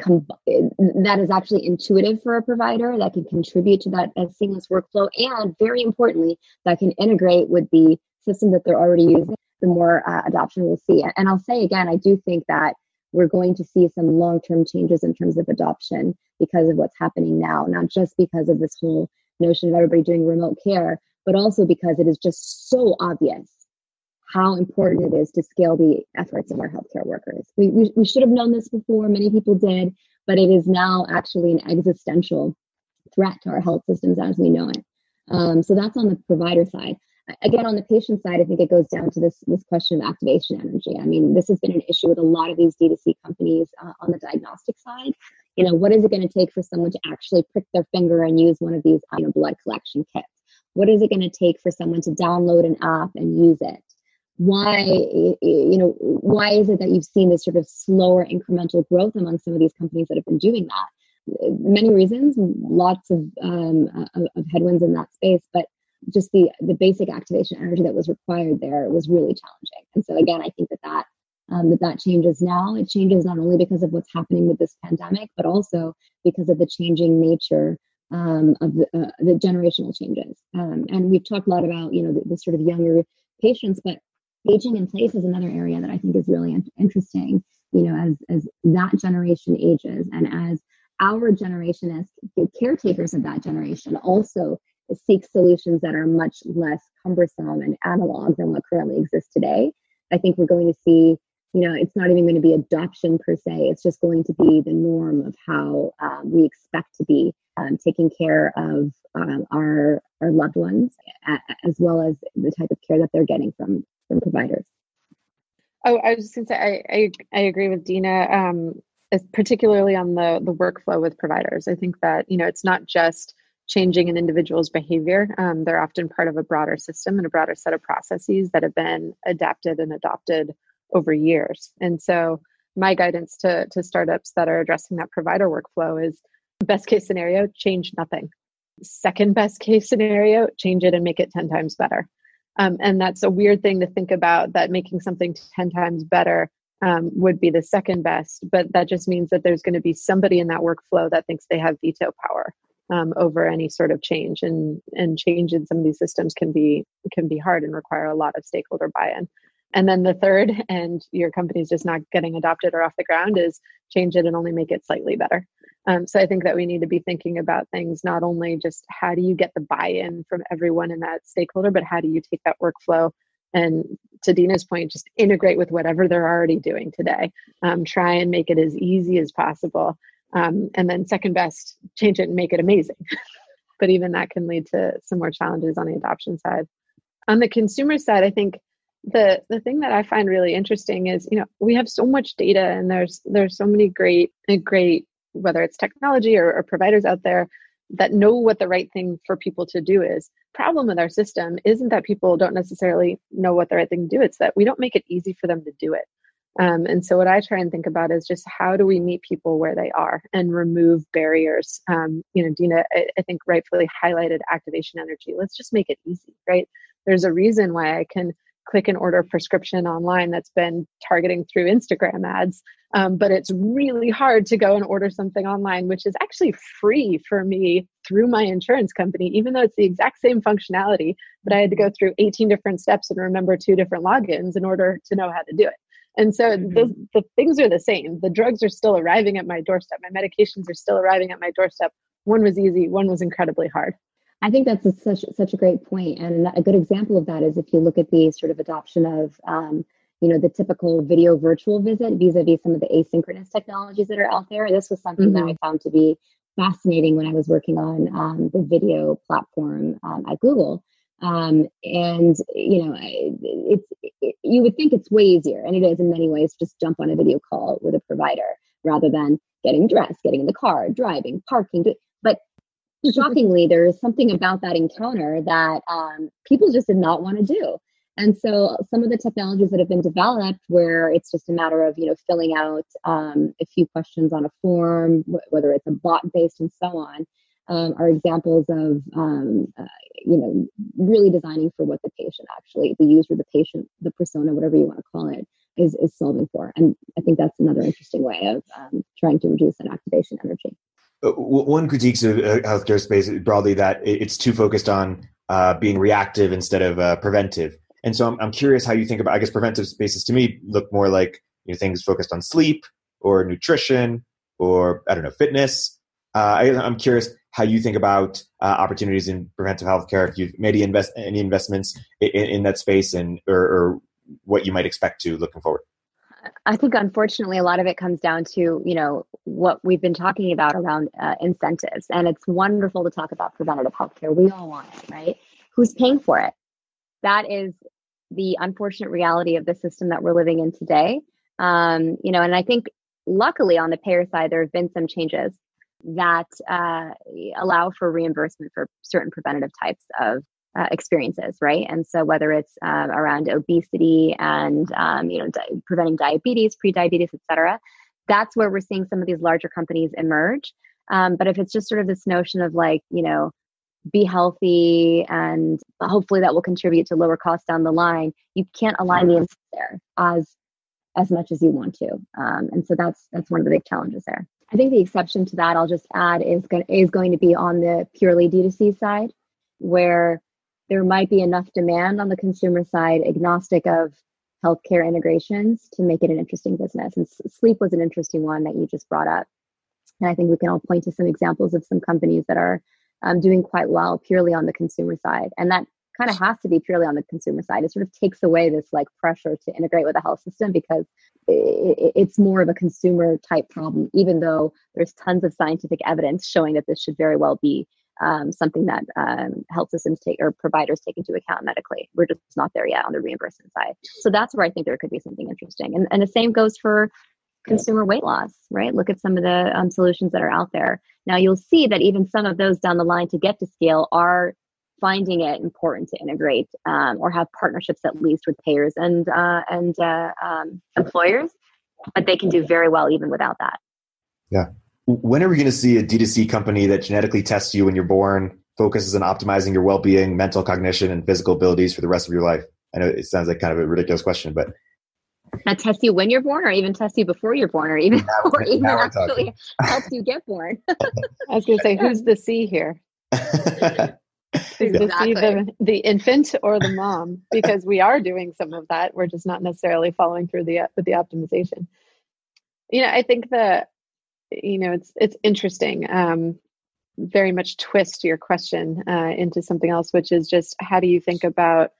com- that is actually intuitive for a provider that can contribute to that seamless workflow and very importantly that can integrate with the system that they're already using the more uh, adoption we'll see. And I'll say again, I do think that we're going to see some long term changes in terms of adoption because of what's happening now, not just because of this whole notion of everybody doing remote care, but also because it is just so obvious how important it is to scale the efforts of our healthcare workers. We, we, we should have known this before, many people did, but it is now actually an existential threat to our health systems as we know it. Um, so that's on the provider side. Again on the patient side i think it goes down to this this question of activation energy. I mean this has been an issue with a lot of these d2c companies uh, on the diagnostic side. You know what is it going to take for someone to actually prick their finger and use one of these you know blood collection kits? What is it going to take for someone to download an app and use it why you know why is it that you've seen this sort of slower incremental growth among some of these companies that have been doing that many reasons lots of um, of headwinds in that space but just the the basic activation energy that was required there was really challenging. And so again, I think that that um, that that changes now. It changes not only because of what's happening with this pandemic, but also because of the changing nature um, of the, uh, the, generational changes. Um, and we've talked a lot about you know the, the, sort of younger patients, but aging in place is another area that I think is really interesting. You know, as as that generation ages, and as our generation as the caretakers of that generation also seek solutions that are much less cumbersome and analog than what currently exists today. I think we're going to see, you know, it's not even going to be adoption per se. It's just going to be the norm of how um, we expect to be um, taking care of um, our our loved ones, as well as the type of care that they're getting from from providers. Oh, I was just going to say, I, I, I agree with Deena, um, particularly on the the workflow with providers. I think that you know it's not just changing an individual's behavior. Um, they're often part of a broader system and a broader set of processes that have been adapted and adopted over years. And so, my guidance to, to startups that are addressing that provider workflow is best case scenario, change nothing. Second best case scenario, change it and make it 10 times better. Um, and that's a weird thing to think about that making something 10 times better um, would be the second best. But that just means that there's going to be somebody in that workflow that thinks they have veto power um, over any sort of change and and change in some of these systems can be can be hard and require a lot of stakeholder buy-in and then the third and your company's just not getting adopted or off the ground is change it and only make it slightly better Um, so I think that we need to be thinking about things not only just how do you get the buy-in from everyone in that stakeholder, but how do you take that workflow and to Deena's point, just integrate with whatever they're already doing today. Um, try and make it as easy as possible. Um, and then second best, change it and make it amazing. but even that can lead to some more challenges on the adoption side. On the consumer side, I think the the thing that I find really interesting is, you know, we have so much data and there's there's so many great great whether it's technology or, or providers out there that know what the right thing for people to do is. Problem with our system isn't that people don't necessarily know what the right thing to do. It's that we don't make it easy for them to do it. Um, and so what I try and think about is just how do we meet people where they are and remove barriers. Um, you know, Deena, I, I think rightfully highlighted activation energy. Let's just make it easy, right? There's a reason why I can click and order prescription online that's been targeting through Instagram ads. Um, but it's really hard to go and order something online, which is actually free for me through my insurance company, even though it's the exact same functionality. But I had to go through 18 different steps and remember two different logins in order to know how to do it. And so mm-hmm. the, the things are the same. The drugs are still arriving at my doorstep. My medications are still arriving at my doorstep. One was easy, one was incredibly hard. I think that's a, such such a great point, and a good example of that is if you look at the sort of adoption of um, you know the typical video virtual visit vis-a-vis some of the asynchronous technologies that are out there. This was something mm-hmm. that I found to be fascinating when I was working on um, the video platform um, at Google. Um, and you know, it's it, you would think it's way easier, and it is in many ways. Just jump on a video call with a provider rather than getting dressed, getting in the car, driving, parking. Shockingly, there is something about that encounter that um, people just did not want to do. And so some of the technologies that have been developed where it's just a matter of, you know, filling out um, a few questions on a form, whether it's a bot based and so on, um, are examples of, um, uh, you know, really designing for what the patient actually, the user, the patient, the persona, whatever you want to call it, is, is solving for. And I think that's another interesting way of um, trying to reduce that activation energy. Uh, one critique of uh, healthcare space broadly that it's too focused on uh, being reactive instead of uh, preventive. And so I'm, I'm curious how you think about. I guess preventive spaces to me look more like you know, things focused on sleep or nutrition or I don't know fitness. Uh, I, am curious how you think about uh, opportunities in preventive healthcare. If you've made any, invest, any investments in, in, that space and or, or what you might expect to looking forward. I think unfortunately a lot of it comes down to you know what we've been talking about around uh, incentives, and it's wonderful to talk about preventative healthcare. We all want it, right? Who's paying for it? That is the unfortunate reality of the system that we're living in today. Um, you know, and I think luckily on the payer side there have been some changes that uh, allow for reimbursement for certain preventative types of uh, experiences, right? And so whether it's um, around obesity and um, you know di- preventing diabetes, pre-diabetes, et cetera, that's where we're seeing some of these larger companies emerge. Um, but if it's just sort of this notion of like you know be healthy and hopefully that will contribute to lower costs down the line, you can't align the incentives there as as much as you want to. Um, and so that's that's one of the big challenges there. I think the exception to that I'll just add is going is going to be on the purely D2C side, where there might be enough demand on the consumer side, agnostic of healthcare integrations, to make it an interesting business. And sleep was an interesting one that you just brought up. And I think we can all point to some examples of some companies that are um, doing quite well purely on the consumer side. And that kind of has to be purely on the consumer side. It sort of takes away this like pressure to integrate with the health system because it, it's more of a consumer type problem, even though there's tons of scientific evidence showing that this should very well be um, something that um, health systems take or providers take into account medically. We're just not there yet on the reimbursement side. So that's where I think there could be something interesting. And, and the same goes for consumer weight loss, right? Look at some of the um, solutions that are out there. Now you'll see that even some of those down the line to get to scale are finding it important to integrate um, or have partnerships at least with payers and uh, and uh, um, employers, but they can do very well even without that. Yeah, when are we going to see a D2C company that genetically tests you when you're born, focuses on optimizing your well being, mental cognition, and physical abilities for the rest of your life? I know it sounds like kind of a ridiculous question, but. That test you when you're born, or even test you before you're born, or even, now, or even actually helps you get born. I was going to say, who's the C here? Is exactly. the, the infant or the mom? Because we are doing some of that. We're just not necessarily following through the with the optimization. You know, I think the you know, it's it's interesting. Um, very much twist your question uh, into something else, which is just how do you think about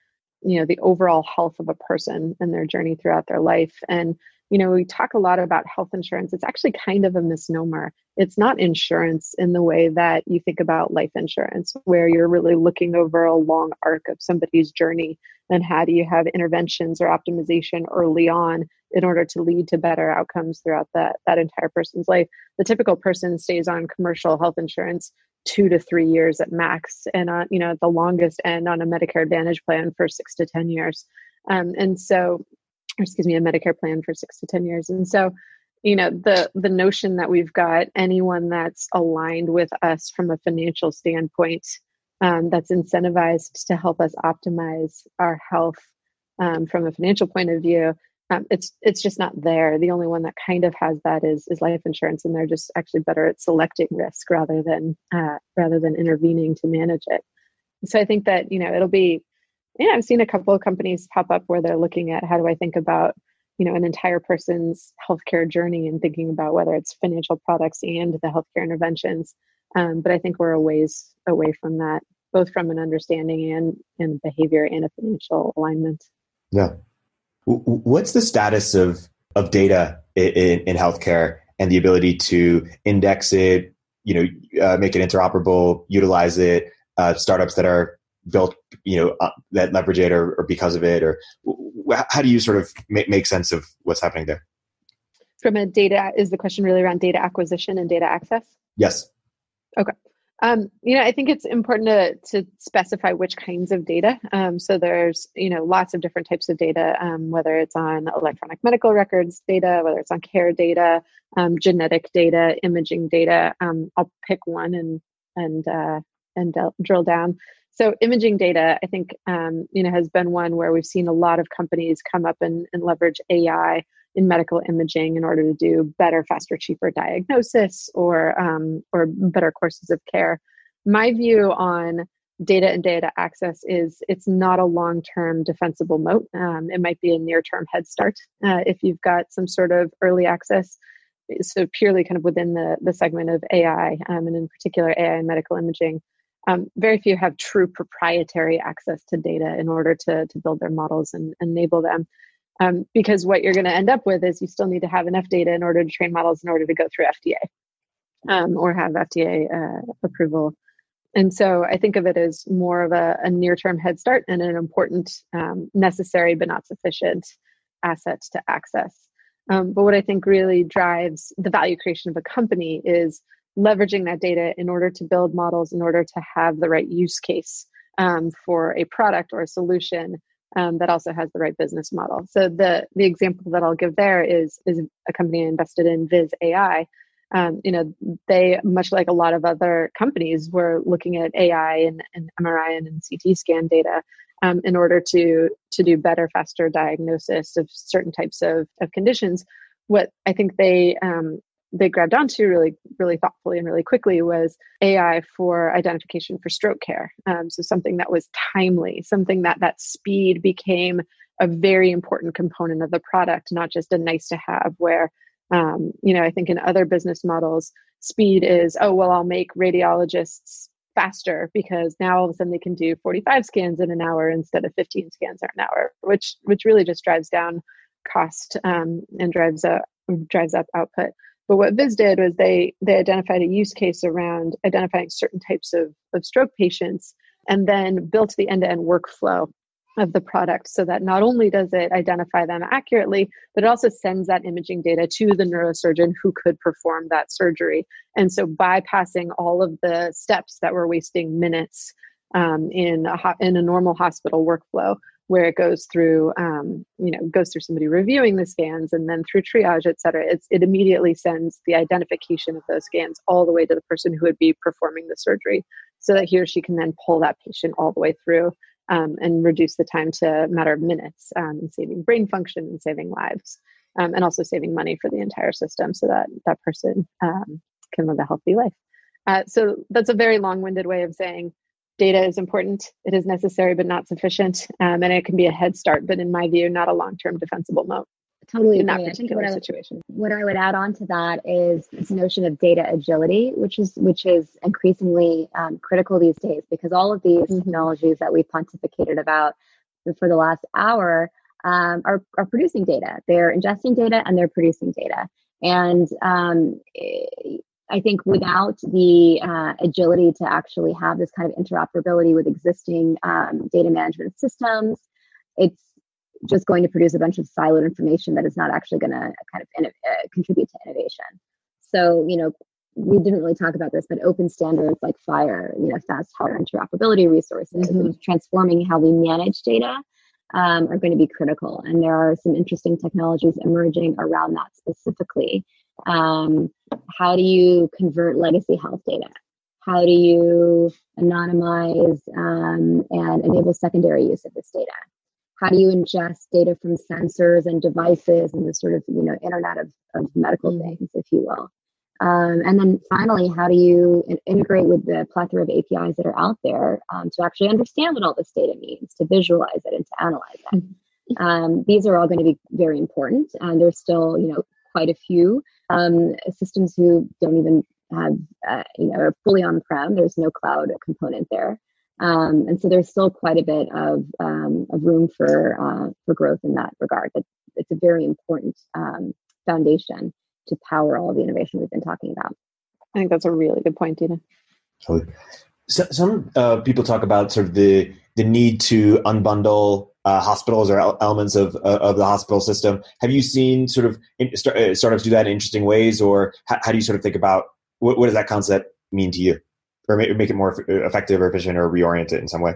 you know the overall health of a person and their journey throughout their life and you know, we talk a lot about health insurance. It's actually kind of a misnomer. It's not insurance in the way that you think about life insurance, where you're really looking over a long arc of somebody's journey and how do you have interventions or optimization early on in order to lead to better outcomes throughout that, that entire person's life. The typical person stays on commercial health insurance two to three years at max, and on, you know, at the longest end on a Medicare Advantage plan for six to 10 years. Um, and so or excuse me, a Medicare plan for six to 10 years. And so, you know, the the notion that we've got anyone that's aligned with us from a financial standpoint, um, that's incentivized to help us optimize our health um, from a financial point of view, um, it's it's just not there. The only one that kind of has that is is life insurance, and they're just actually better at selecting risk rather than uh, rather than intervening to manage it. So I think that you know it'll be yeah, I've seen a couple of companies pop up where they're looking at how do I think about, you know, an entire person's healthcare journey and thinking about whether it's financial products and the healthcare interventions. Um, but I think we're a ways away from that, both from an understanding and and behavior and a financial alignment. Yeah. What's the status of of data in, in healthcare and the ability to index it, you know, uh, make it interoperable, utilize it? Uh, startups that are built, you know, uh, that leverage it or, or, because of it, or how do you sort of make, make sense of what's happening there? From a data, is the question really around data acquisition and data access? Yes. Okay. Um, you know, I think it's important to to specify which kinds of data. Um, so there's you know lots of different types of data, um, whether it's on electronic medical records data, whether it's on care data, um, genetic data, imaging data. Um, I'll pick one and and uh, and drill down. So imaging data, I think, um, you know, has been one where we've seen a lot of companies come up and, and leverage AI in medical imaging in order to do better, faster, cheaper diagnosis or um, or better courses of care. My view on data and data access is it's not a long-term defensible moat. Um, it might be a near-term head start uh, if you've got some sort of early access. So purely kind of within the the segment of AI, um, and in particular AI and medical imaging um, very few have true proprietary access to data in order to, to build their models and enable them. Um, because what you're going to end up with is you still need to have enough data in order to train models in order to go through FDA um, or have FDA uh, approval. And so I think of it as more of a, a near term head start and an important, um, necessary but not sufficient asset to access. Um, but what I think really drives the value creation of a company is leveraging that data in order to build models in order to have the right use case um, for a product or a solution um, that also has the right business model. So the the example that I'll give there is is a company I invested in, Viz AI. Um, you know, they much like a lot of other companies were looking at AI and, and MRI and, and CT scan data um, in order to to do better, faster diagnosis of certain types of, of conditions. What I think they um, they grabbed onto really, really thoughtfully and really quickly was AI for identification for stroke care. Um, so something that was timely, something that that speed became a very important component of the product, not just a nice to have. Where, um, you know, I think in other business models, speed is oh well, I'll make radiologists faster because now all of a sudden they can do 45 scans in an hour instead of 15 scans in an hour, which which really just drives down cost um, and drives up drives up output. But what Viz did was they they identified a use case around identifying certain types of, of stroke patients and then built the end-to-end workflow of the product so that not only does it identify them accurately, but it also sends that imaging data to the neurosurgeon who could perform that surgery. And so bypassing all of the steps that were wasting minutes um, in, a, in a normal hospital workflow, where it goes through um, you know goes through somebody reviewing the scans and then through triage et cetera it's, it immediately sends the identification of those scans all the way to the person who would be performing the surgery so that he or she can then pull that patient all the way through um, and reduce the time to a matter of minutes um, and saving brain function and saving lives um, and also saving money for the entire system so that that person um, can live a healthy life. Uh, so that's a very long-winded way of saying data is important. It is necessary, but not sufficient. Um, and it can be a head start, but in my view, not a long term defensible moat. totally in that agree. particular what situation. I, what I would add on to that is this notion of data agility, which is which is increasingly um, critical these days because all of these mm-hmm. technologies that we pontificated about for the last hour um, are are producing data. They're ingesting data and they're producing data. And um, I think without the uh, agility to actually have this kind of interoperability with existing um, data management systems, it's just going to produce a bunch of siloed information that is not actually going to kind of in, uh, contribute to innovation. So, you know, we didn't really talk about this, but open standards like FHIR, you know, fast hardware interoperability resources, mm-hmm. transforming how we manage data um, are going to be critical. And there are some interesting technologies emerging around that specifically. Um, how do you convert legacy health data? How do you anonymize um, and enable secondary use of this data? How do you ingest data from sensors and devices and the sort of you know internet of, of medical mm-hmm. things, if you will? Um, and then finally, how do you integrate with the plethora of APIs that are out there um, to actually understand what all this data means, to visualize it and to analyze it? Mm-hmm. Um, these are all going to be very important, and there's still, you know, quite a few um, systems who don't even have, uh, you know, are fully on-prem. There's no cloud component there, um, and so there's still quite a bit of um, of room for uh, for growth in that regard. But it's a very important foundation to power all of the innovation we've been talking about. I think that's a really good point, Deena. Totally. So, some uh, people talk about sort of the the need to unbundle uh, hospitals or elements of uh, of the hospital system. Have you seen sort of uh, startups do that in interesting ways, or how, how do you sort of think about what, what, does that concept mean to you, or make, make it more effective or efficient or reorient it in some way?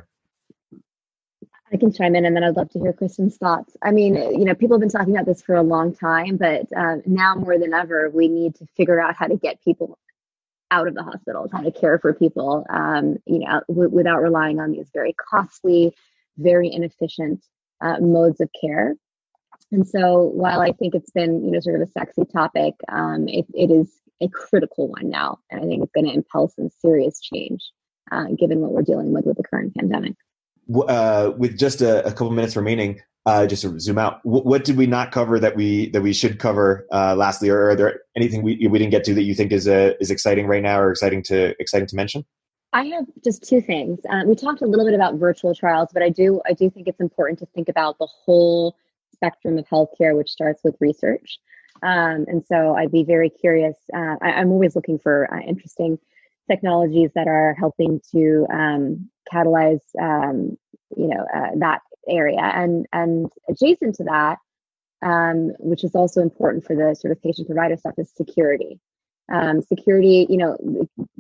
I can chime in and then I'd love to hear Kristen's thoughts. I mean, you know, people have been talking about this for a long time, but uh, now more than ever, we need to figure out how to get people out of the hospitals, how to care for people, um, you know, w- without relying on these very costly, very inefficient uh, modes of care. And so while I think it's been, you know, sort of a sexy topic, um, it, it is a critical one now. And I think it's going to impel some serious change uh, given what we're dealing with with the current pandemic uh, with just a, a, couple minutes remaining, uh, just to zoom out, what, what, did we not cover that we that we should cover? Uh, lastly, or are there anything we we didn't get to that you think is uh, is exciting right now or exciting to exciting to mention? I have just two things. Uh, we talked a little bit about virtual trials, but I do I do think it's important to think about the whole spectrum of healthcare, which starts with research. Um, and so I'd be very curious. Uh, I, am always looking for uh, interesting technologies that are helping to um, catalyze um, you know uh, that area and and adjacent to that um, which is also important for the sort of patient provider stuff is security um, security you know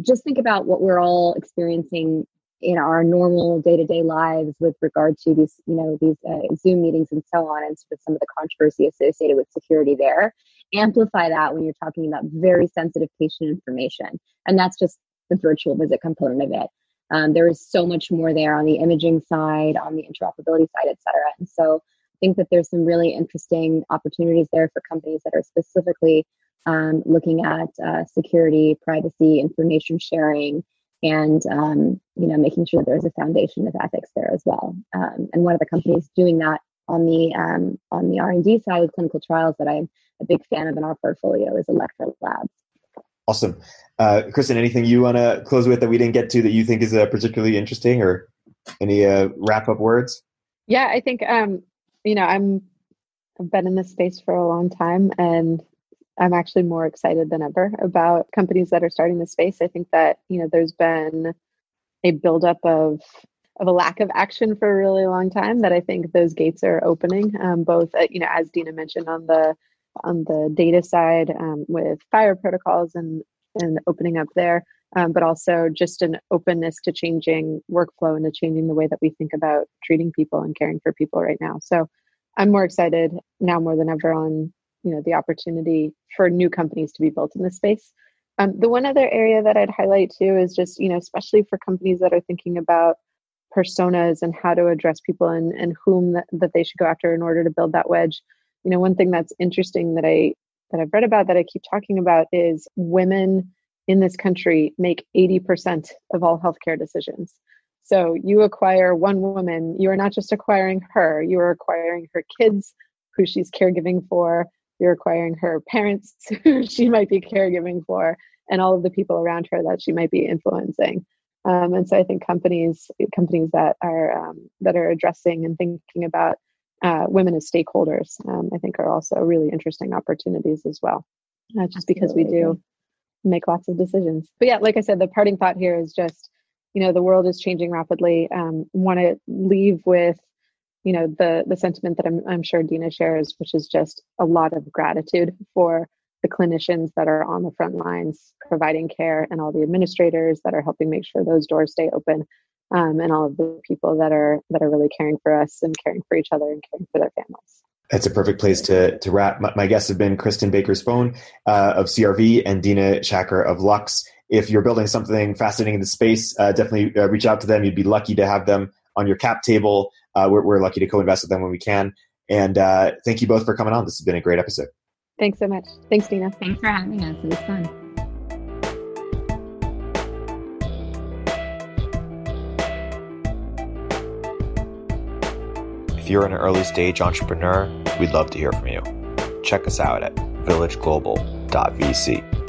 just think about what we're all experiencing in our normal day-to-day lives with regard to these you know these uh, zoom meetings and so on and sort of some of the controversy associated with security there amplify that when you're talking about very sensitive patient information and that's just the virtual visit component of it um, there is so much more there on the imaging side, on the interoperability side, et cetera. And so I think that there's some really interesting opportunities there for companies that are specifically um, looking at uh, security, privacy, information sharing, and um, you know making sure that there's a foundation of ethics there as well. Um, and one of the companies doing that on the um, on the R and D side with clinical trials that I'm a big fan of in our portfolio is Elektra Labs. Awesome. Uh, Kristen, anything you want to close with that we didn't get to that you think is uh, particularly interesting or any uh, wrap up words? Yeah, I think, um, you know, I'm, I've been in this space for a long time and I'm actually more excited than ever about companies that are starting this space. I think that, you know, there's been a buildup of of a lack of action for a really long time that I think those gates are opening, um, both, uh, you know, as Deena mentioned on the on the data side um, with FHIR protocols and and opening up there, um, but also just an openness to changing workflow and to changing the way that we think about treating people and caring for people right now. So I'm more excited now more than ever on you know the opportunity for new companies to be built in this space. Um, the one other area that I'd highlight too is just you know especially for companies that are thinking about personas and how to address people and, and whom that, that they should go after in order to build that wedge you know one thing that's interesting that i that i've read about that i keep talking about is women in this country make 80% of all healthcare decisions so you acquire one woman you are not just acquiring her you are acquiring her kids who she's caregiving for. You're acquiring her parents who she might be caregiving for, and all of the people around her that she might be influencing. Um, and so I think companies companies that are um, that are addressing and thinking about uh, women as stakeholders, um, I think are also really interesting opportunities as well. Uh, just because we do make lots of decisions. But yeah, like I said, the parting thought here is just, you know, the world is changing rapidly. Um, Want to leave with, you know, the the sentiment that I'm I'm sure Deena shares, which is just a lot of gratitude for the clinicians that are on the front lines providing care and all the administrators that are helping make sure those doors stay open um, and all of the people that are that are really caring for us and caring for each other and caring for their families that's a perfect place to, to wrap. My, my guests have been Kristen Baker Spohn uh, of CRV and Deena Shakir of Lux. If you're building something fascinating in the space, uh, definitely uh, reach out to them. You'd be lucky to have them on your cap table. Uh, we're, we're, lucky to co-invest with them when we can. And uh, thank you both for coming on. This has been a great episode. Thanks so much. Thanks, Deena. Thanks for having us. It was fun. If you're an early stage entrepreneur, we'd love to hear from you. Check us out at villageglobal.vc.